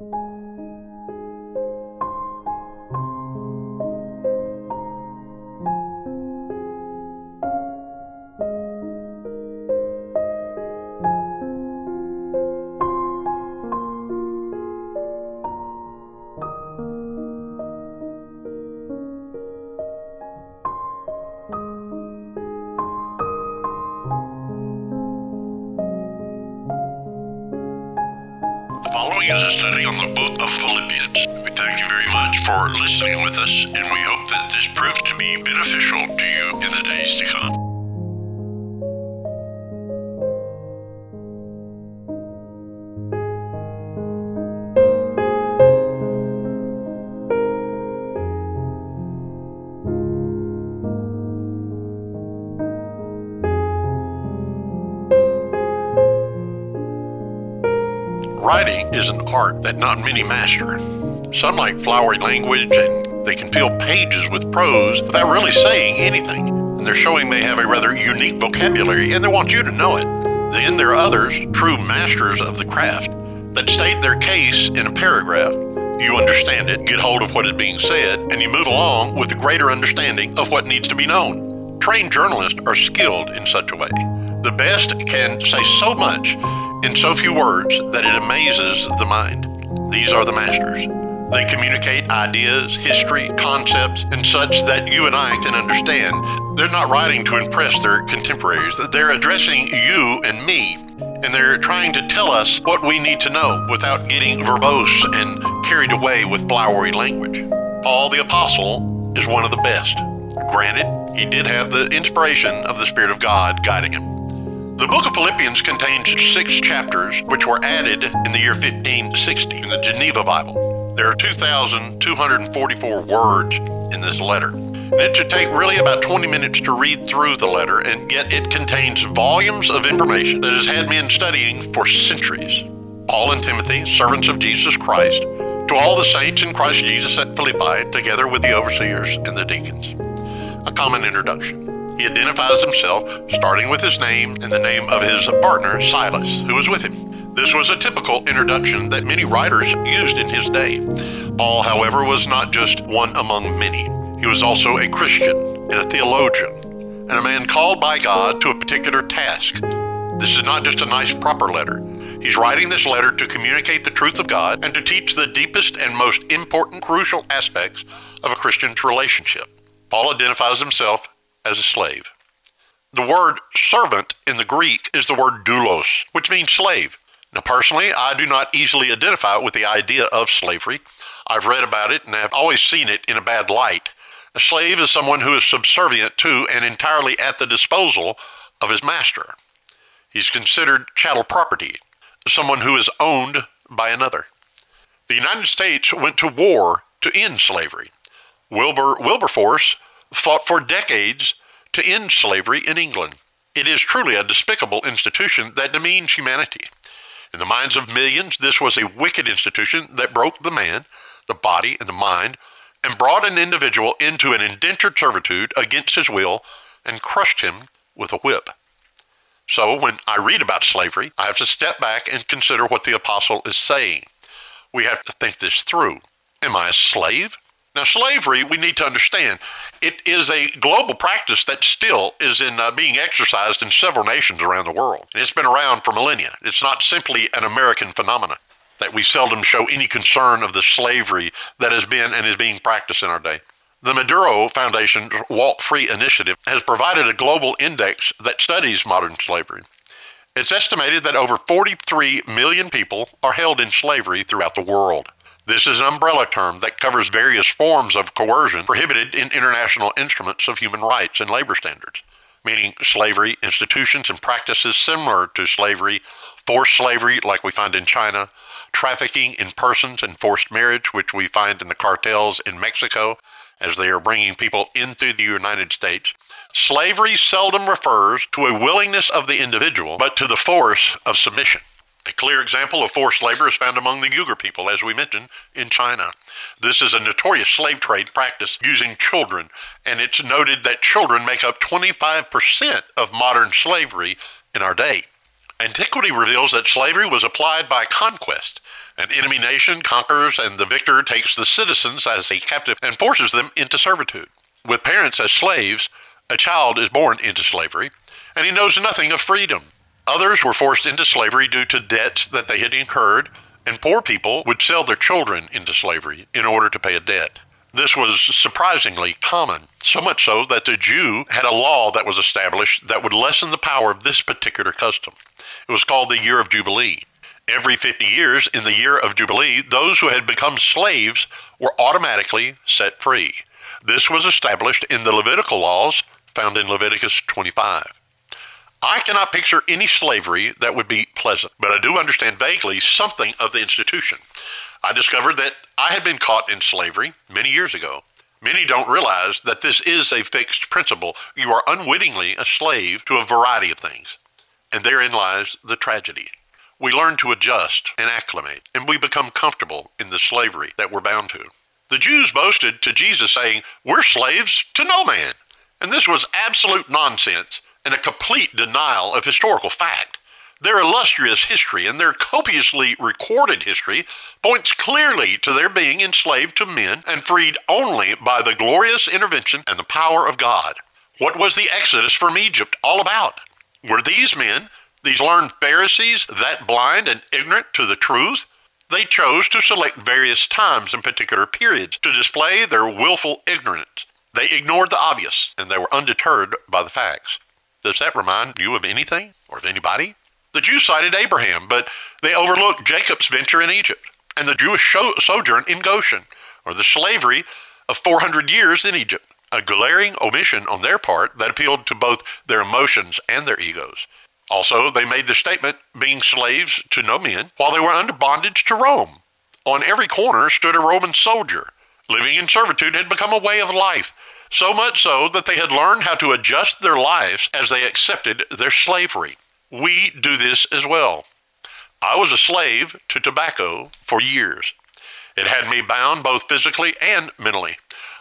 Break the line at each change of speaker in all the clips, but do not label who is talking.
The for listening with us, and we hope that this proves to be beneficial to you in the days to come. Writing is an art that not many master. Some like flowery language and they can fill pages with prose without really saying anything. And they're showing they have a rather unique vocabulary and they want you to know it. Then there are others, true masters of the craft, that state their case in a paragraph. You understand it, get hold of what is being said, and you move along with a greater understanding of what needs to be known. Trained journalists are skilled in such a way. The best can say so much in so few words that it amazes the mind. These are the masters. They communicate ideas, history, concepts, and such that you and I can understand. They're not writing to impress their contemporaries. They're addressing you and me, and they're trying to tell us what we need to know without getting verbose and carried away with flowery language. Paul the Apostle is one of the best. Granted, he did have the inspiration of the Spirit of God guiding him. The book of Philippians contains six chapters which were added in the year 1560 in the Geneva Bible. There are 2,244 words in this letter. And it should take really about 20 minutes to read through the letter, and yet it contains volumes of information that has had men studying for centuries. Paul and Timothy, servants of Jesus Christ, to all the saints in Christ Jesus at Philippi, together with the overseers and the deacons. A common introduction. He identifies himself, starting with his name and the name of his partner, Silas, who was with him. This was a typical introduction that many writers used in his day. Paul, however, was not just one among many. He was also a Christian and a theologian, and a man called by God to a particular task. This is not just a nice, proper letter. He's writing this letter to communicate the truth of God and to teach the deepest and most important, crucial aspects of a Christian's relationship. Paul identifies himself as a slave. The word servant in the Greek is the word doulos, which means slave. Now, personally, I do not easily identify with the idea of slavery. I've read about it and I've always seen it in a bad light. A slave is someone who is subservient to and entirely at the disposal of his master. He's considered chattel property, someone who is owned by another. The United States went to war to end slavery. William Wilberforce fought for decades to end slavery in England. It is truly a despicable institution that demeans humanity. In the minds of millions, this was a wicked institution that broke the man, the body, and the mind, and brought an individual into an indentured servitude against his will and crushed him with a whip. So when I read about slavery, I have to step back and consider what the apostle is saying. We have to think this through. Am I a slave? Now, slavery, we need to understand, it is a global practice that still is in uh, being exercised in several nations around the world. It's been around for millennia. It's not simply an American phenomenon that we seldom show any concern of the slavery that has been and is being practiced in our day. The Minderoo Foundation's Walk Free initiative has provided a global index that studies modern slavery. It's estimated that over 43 million people are held in slavery throughout the world. This is an umbrella term that covers various forms of coercion prohibited in international instruments of human rights and labor standards, meaning slavery, institutions and practices similar to slavery, forced slavery like we find in China, trafficking in persons and forced marriage, which we find in the cartels in Mexico as they are bringing people into the United States. Slavery seldom refers to a willingness of the individual, but to the force of submission. A clear example of forced labor is found among the Uyghur people, as we mentioned, in China. This is a notorious slave trade practice using children, and it's noted that children make up 25% of modern slavery in our day. Antiquity reveals that slavery was applied by conquest. An enemy nation conquers, and the victor takes the citizens as a captive and forces them into servitude. With parents as slaves, a child is born into slavery, and he knows nothing of freedom. Others were forced into slavery due to debts that they had incurred, and poor people would sell their children into slavery in order to pay a debt. This was surprisingly common, so much so that the Jew had a law that was established that would lessen the power of this particular custom. It was called the Year of Jubilee. Every 50 years, in the Year of Jubilee, those who had become slaves were automatically set free. This was established in the Levitical laws found in Leviticus 25. I cannot picture any slavery that would be pleasant, but I do understand vaguely something of the institution. I discovered that I had been caught in slavery many years ago. Many don't realize that this is a fixed principle. You are unwittingly a slave to a variety of things. And therein lies the tragedy. We learn to adjust and acclimate, and we become comfortable in the slavery that we're bound to. The Jews boasted to Jesus, saying, We're slaves to no man. And this was absolute nonsense and a complete denial of historical fact. Their illustrious history and their copiously recorded history points clearly to their being enslaved to men and freed only by the glorious intervention and the power of God. What was the Exodus from Egypt all about? Were these men, these learned Pharisees, that blind and ignorant to the truth? They chose to select various times and particular periods to display their willful ignorance. They ignored the obvious and they were undeterred by the facts. Does that remind you of anything or of anybody? The Jews cited Abraham, but they overlooked Jacob's venture in Egypt and the Jewish sojourn in Goshen, or the slavery of 400 years in Egypt, a glaring omission on their part that appealed to both their emotions and their egos. Also, they made the statement being slaves to no men while they were under bondage to Rome. On every corner stood a Roman soldier. Living in servitude had become a way of life, so much so that they had learned how to adjust their lives as they accepted their slavery. We do this as well. I was a slave to tobacco for years. It had me bound both physically and mentally.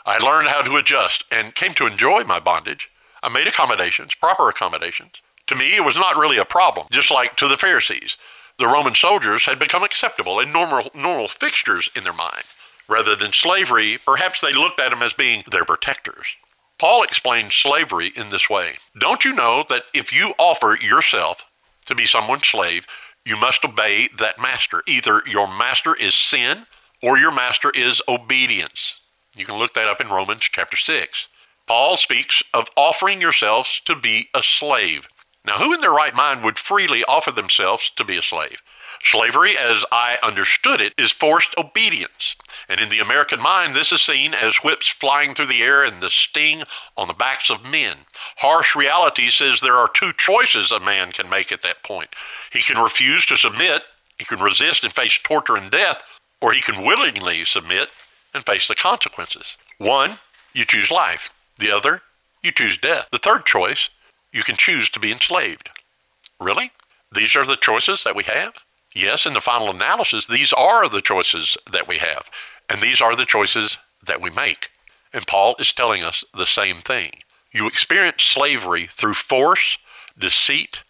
I learned how to adjust and came to enjoy my bondage. I made accommodations, proper accommodations. To me, it was not really a problem, just like to the Pharisees. The Roman soldiers had become acceptable and normal, normal fixtures in their mind. Rather than slavery, perhaps they looked at them as being their protectors. Paul explains slavery in this way Don't you know that if you offer yourself to be someone's slave, you must obey that master? Either your master is sin or your master is obedience. You can look that up in Romans chapter 6. Paul speaks of offering yourselves to be a slave. Now, who in their right mind would freely offer themselves to be a slave? Slavery, as I understood it, is forced obedience. And in the American mind, this is seen as whips flying through the air and the sting on the backs of men. Harsh reality says there are two choices a man can make at that point. He can refuse to submit, he can resist and face torture and death, or he can willingly submit and face the consequences. One, you choose life. The other, you choose death. The third choice, you can choose to be enslaved. Really? These are the choices that we have? Yes, in the final analysis, these are the choices that we have, and these are the choices that we make. And Paul is telling us the same thing. You experience slavery through force, deceit,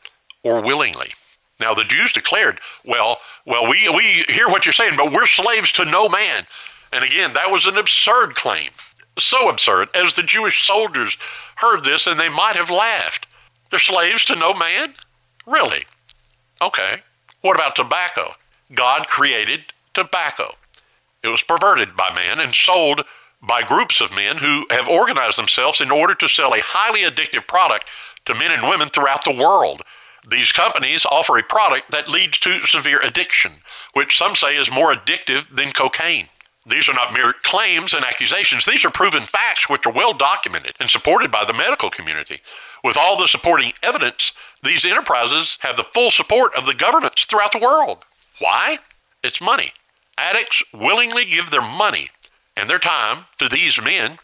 or willingly. Now the Jews declared, well, well, we, we hear what you're saying, but we're slaves to no man. And again, that was an absurd claim. So absurd, as the Jewish soldiers heard this and they might have laughed. They're slaves to no man? Really? Okay. What about tobacco? God created tobacco. It was perverted by man and sold by groups of men who have organized themselves in order to sell a highly addictive product to men and women throughout the world. These companies offer a product that leads to severe addiction, which some say is more addictive than cocaine. These are not mere claims and accusations. These are proven facts which are well documented and supported by the medical community. With all the supporting evidence, these enterprises have the full support of the governments throughout the world. Why? It's money. Addicts willingly give their money and their time to these men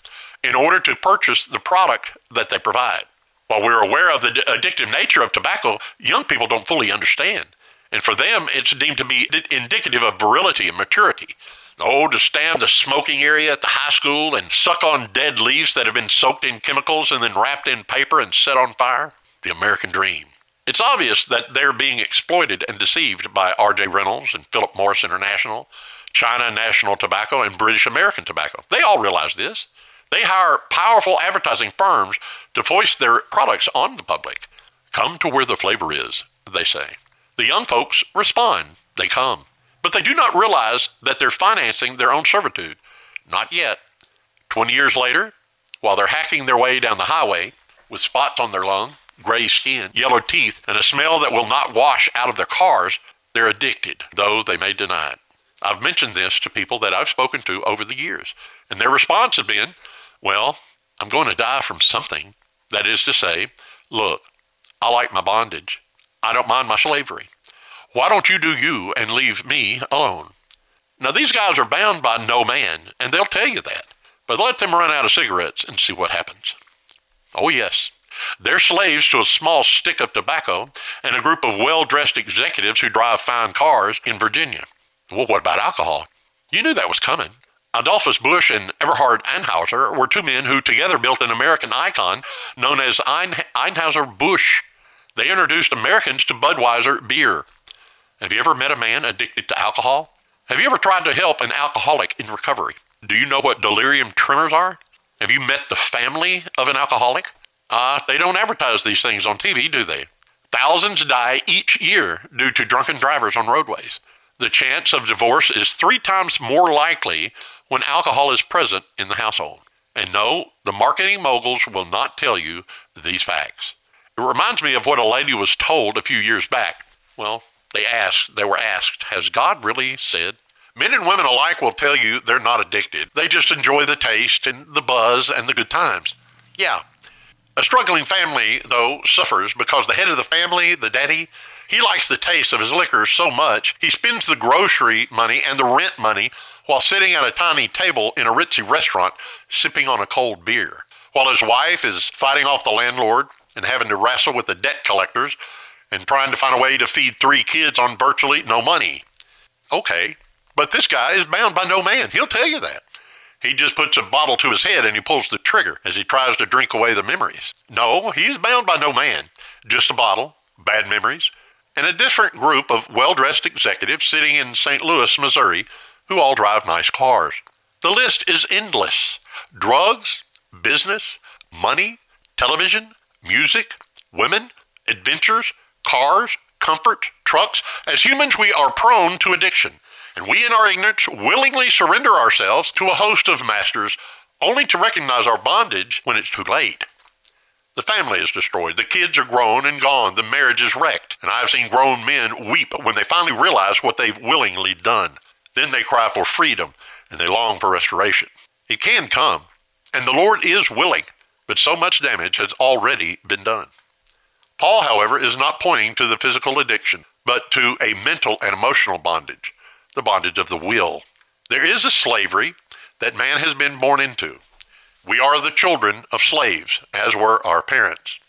in order to purchase the product that they provide. While we're aware of the addictive nature of tobacco, young people don't fully understand. And for them, it's deemed to be indicative of virility and maturity. Oh, to stand the smoking area at the high school and suck on dead leaves that have been soaked in chemicals and then wrapped in paper and set on fire? The American dream. It's obvious that they're being exploited and deceived by R.J. Reynolds and Philip Morris International, China National Tobacco, and British American Tobacco. They all realize this. They hire powerful advertising firms to foist their products on the public. Come to where the flavor is, they say. The young folks respond. They come. But they do not realize that they're financing their own servitude. Not yet. Twenty years later, while they're hacking their way down the highway with spots on their lung, gray skin, yellow teeth, and a smell that will not wash out of their cars, they're addicted, though they may deny it. I've mentioned this to people that I've spoken to over the years, and their response has been, Well, I'm going to die from something. That is to say, look, I like my bondage. I don't mind my slavery. Why don't you do you and leave me alone? Now, these guys are bound by no man, and they'll tell you that. But let them run out of cigarettes and see what happens. Oh, yes, they're slaves to a small stick of tobacco and a group of well dressed executives who drive fine cars in Virginia. Well, what about alcohol? You knew that was coming. Adolphus Busch and Eberhard Anheuser were two men who together built an American icon known as Ein- Anheuser-Busch. They introduced Americans to Budweiser beer. Have you ever met a man addicted to alcohol? Have you ever tried to help an alcoholic in recovery? Do you know what delirium tremors are? Have you met the family of an alcoholic? Uh, they don't advertise these things on TV, do they? Thousands die each year due to drunken drivers on roadways. The chance of divorce is three times more likely when alcohol is present in the household. And no, the marketing moguls will not tell you these facts. It reminds me of what a lady was told a few years back. Well, they asked, they were asked, has God really said? Men and women alike will tell you they're not addicted. They just enjoy the taste and the buzz and the good times. Yeah, a struggling family, though, suffers because the head of the family, the daddy, he likes the taste of his liquor so much he spends the grocery money and the rent money while sitting at a tiny table in a ritzy restaurant sipping on a cold beer, while his wife is fighting off the landlord and having to wrestle with the debt collectors and trying to find a way to feed three kids on virtually no money. Okay, but this guy is bound by no man. He'll tell you that. He just puts a bottle to his head and he pulls the trigger as he tries to drink away the memories. No, he is bound by no man. Just a bottle, bad memories, and a different group of well dressed executives sitting in St. Louis, Missouri, who all drive nice cars. The list is endless drugs, business, money, television, music, women, adventures, cars, comfort, trucks. As humans, we are prone to addiction and we in our ignorance willingly surrender ourselves to a host of masters only to recognize our bondage when it's too late. The family is destroyed, the kids are grown and gone, the marriage is wrecked, and I've seen grown men weep when they finally realize what they've willingly done. Then they cry for freedom and they long for restoration. It can come, and the Lord is willing, but so much damage has already been done. Paul, however, is not pointing to the physical addiction, but to a mental and emotional bondage the bondage of the will. There is a slavery that man has been born into. We are the children of slaves, as were our parents.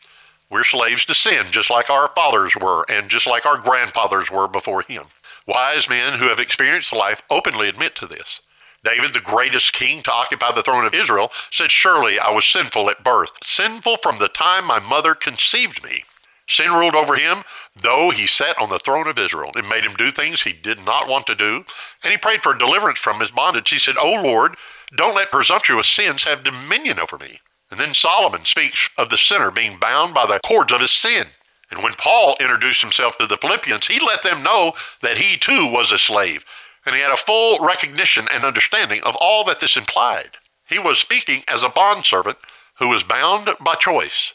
We're slaves to sin, just like our fathers were, and just like our grandfathers were before him. Wise men who have experienced life openly admit to this. David, the greatest king to occupy the throne of Israel, said, Surely I was sinful at birth, sinful from the time my mother conceived me. Sin ruled over him, though he sat on the throne of Israel. It made him do things he did not want to do, and he prayed for deliverance from his bondage. He said, O Lord, don't let presumptuous sins have dominion over me. And then Solomon speaks of the sinner being bound by the cords of his sin. And when Paul introduced himself to the Philippians, he let them know that he too was a slave, and he had a full recognition and understanding of all that this implied. He was speaking as a bondservant who was bound by choice.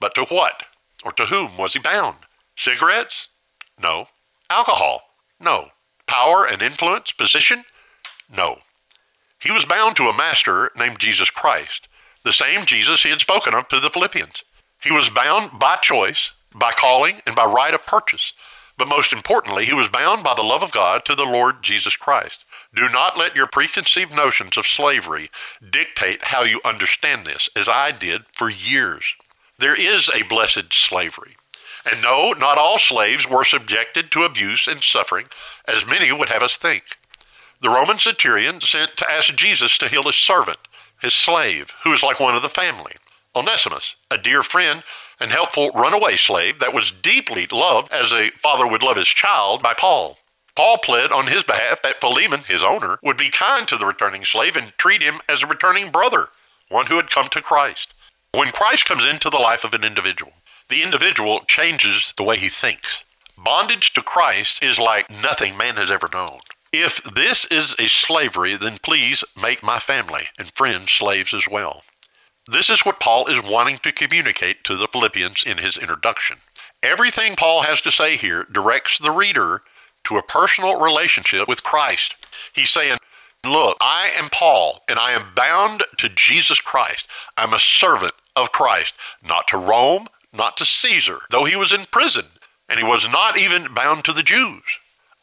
But to what? Or to whom was he bound? Cigarettes? No. Alcohol? No. Power and influence? Position? No. He was bound to a master named Jesus Christ, the same Jesus he had spoken of to the Philippians. He was bound by choice, by calling, and by right of purchase. But most importantly, he was bound by the love of God to the Lord Jesus Christ. Do not let your preconceived notions of slavery dictate how you understand this, as I did for years. There is a blessed slavery. And no, not all slaves were subjected to abuse and suffering, as many would have us think. The Roman centurion sent to ask Jesus to heal his servant, his slave, who is like one of the family. Onesimus, a dear friend and helpful runaway slave that was deeply loved as a father would love his child by Paul. Paul pled on his behalf that Philemon, his owner, would be kind to the returning slave and treat him as a returning brother, one who had come to Christ. When Christ comes into the life of an individual, the individual changes the way he thinks. Bondage to Christ is like nothing man has ever known. If this is a slavery, then please make my family and friends slaves as well. This is what Paul is wanting to communicate to the Philippians in his introduction. Everything Paul has to say here directs the reader to a personal relationship with Christ. He's saying, Look, I am Paul, and I am bound to Jesus Christ. I'm a servant of Christ, not to Rome, not to Caesar, though he was in prison, and he was not even bound to the Jews.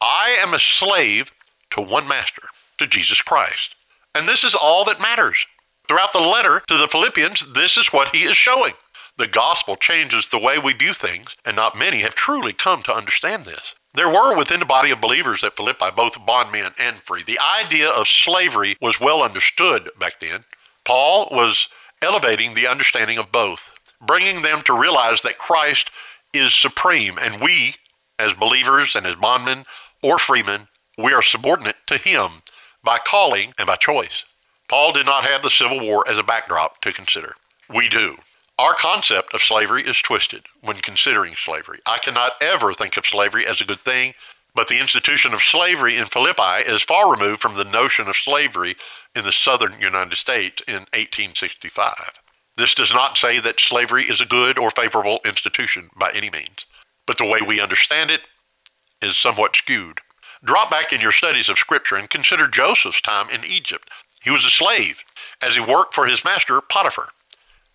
I am a slave to one master, to Jesus Christ. And this is all that matters. Throughout the letter to the Philippians, this is what he is showing. The gospel changes the way we view things, and not many have truly come to understand this. There were within the body of believers at Philippi both bondmen and free. The idea of slavery was well understood back then. Paul was elevating the understanding of both, bringing them to realize that Christ is supreme, and we, as believers and as bondmen or freemen, we are subordinate to him by calling and by choice. Paul did not have the Civil War as a backdrop to consider. We do. Our concept of slavery is twisted when considering slavery. I cannot ever think of slavery as a good thing, but the institution of slavery in Philippi is far removed from the notion of slavery in the southern United States in 1865. This does not say that slavery is a good or favorable institution by any means, but the way we understand it is somewhat skewed. Drop back in your studies of Scripture and consider Joseph's time in Egypt. He was a slave as he worked for his master, Potiphar.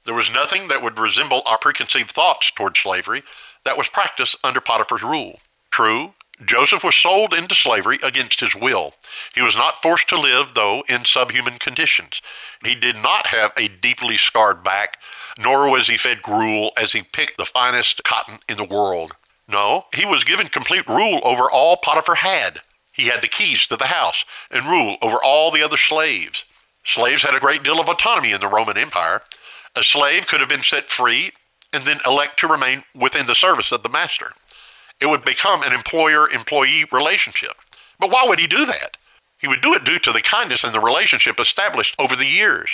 There was nothing that would resemble our preconceived thoughts toward slavery that was practiced under Potiphar's rule. True, Joseph was sold into slavery against his will. He was not forced to live, though, in subhuman conditions. He did not have a deeply scarred back, nor was he fed gruel as he picked the finest cotton in the world. No, he was given complete rule over all Potiphar had. He had the keys to the house and rule over all the other slaves. Slaves had a great deal of autonomy in the Roman Empire. A slave could have been set free and then elect to remain within the service of the master. It would become an employer employee relationship. But why would he do that? He would do it due to the kindness and the relationship established over the years.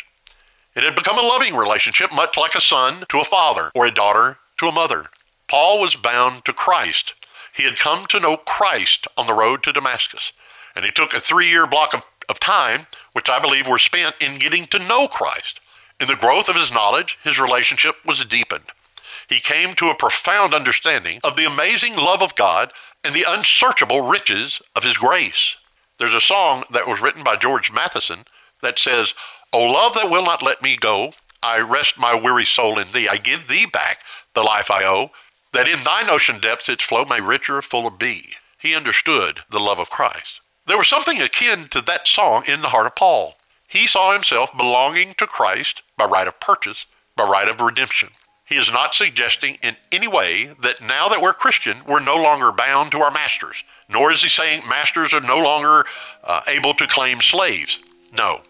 It had become a loving relationship, much like a son to a father or a daughter to a mother. Paul was bound to Christ. He had come to know Christ on the road to Damascus. And he took a three year block of, of time, which I believe were spent in getting to know Christ. In the growth of his knowledge, his relationship was deepened. He came to a profound understanding of the amazing love of God and the unsearchable riches of his grace. There's a song that was written by George Matheson that says, O love that will not let me go, I rest my weary soul in thee. I give thee back the life I owe, that in thine ocean depths its flow may richer, fuller be. He understood the love of Christ. There was something akin to that song in the heart of Paul. He saw himself belonging to Christ by right of purchase, by right of redemption. He is not suggesting in any way that now that we're Christian, we're no longer bound to our masters, nor is he saying masters are no longer uh, able to claim slaves. No.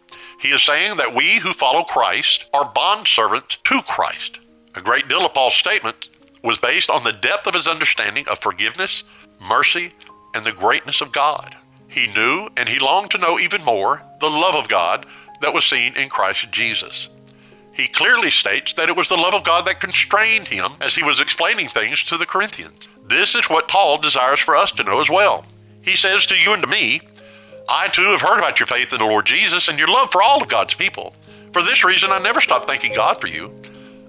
He is saying that we who follow Christ are bondservants to Christ. A great deal of Paul's statement was based on the depth of his understanding of forgiveness, mercy, and the greatness of God. He knew and he longed to know even more the love of God that was seen in Christ Jesus. He clearly states that it was the love of God that constrained him as he was explaining things to the Corinthians. This is what Paul desires for us to know as well. He says to you and to me, I too have heard about your faith in the Lord Jesus and your love for all of God's people. For this reason, I never stop thanking God for you.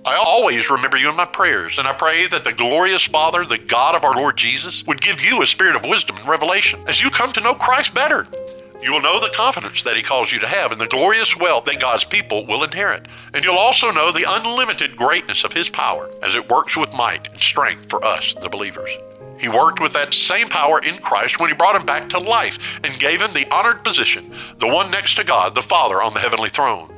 I always remember you in my prayers, and I pray that the glorious Father, the God of our Lord Jesus, would give you a spirit of wisdom and revelation as you come to know Christ better. You will know the confidence that He calls you to have and the glorious wealth that God's people will inherit. And you'll also know the unlimited greatness of His power as it works with might and strength for us, the believers. He worked with that same power in Christ when He brought him back to life and gave him the honored position, the one next to God, the Father, on the heavenly throne.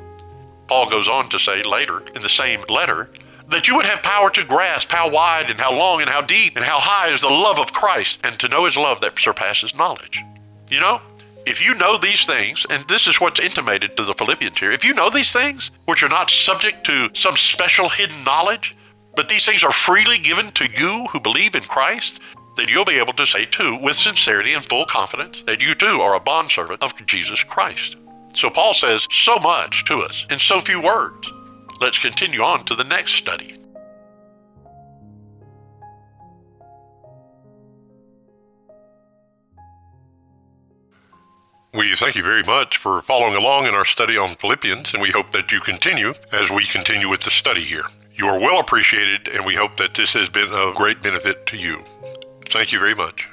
Paul goes on to say later in the same letter that you would have power to grasp how wide and how long and how deep and how high is the love of Christ and to know his love that surpasses knowledge. You know, if you know these things, and this is what's intimated to the Philippians here, if you know these things, which are not subject to some special hidden knowledge, but these things are freely given to you who believe in Christ, then you'll be able to say too, with sincerity and full confidence, that you too are a bondservant of Jesus Christ. So Paul says so much to us in so few words. Let's continue on to the next study. We thank you very much for following along in our study on Philippians, and we hope that you continue as we continue with the study here. You are well appreciated, and we hope that this has been of great benefit to you. Thank you very much.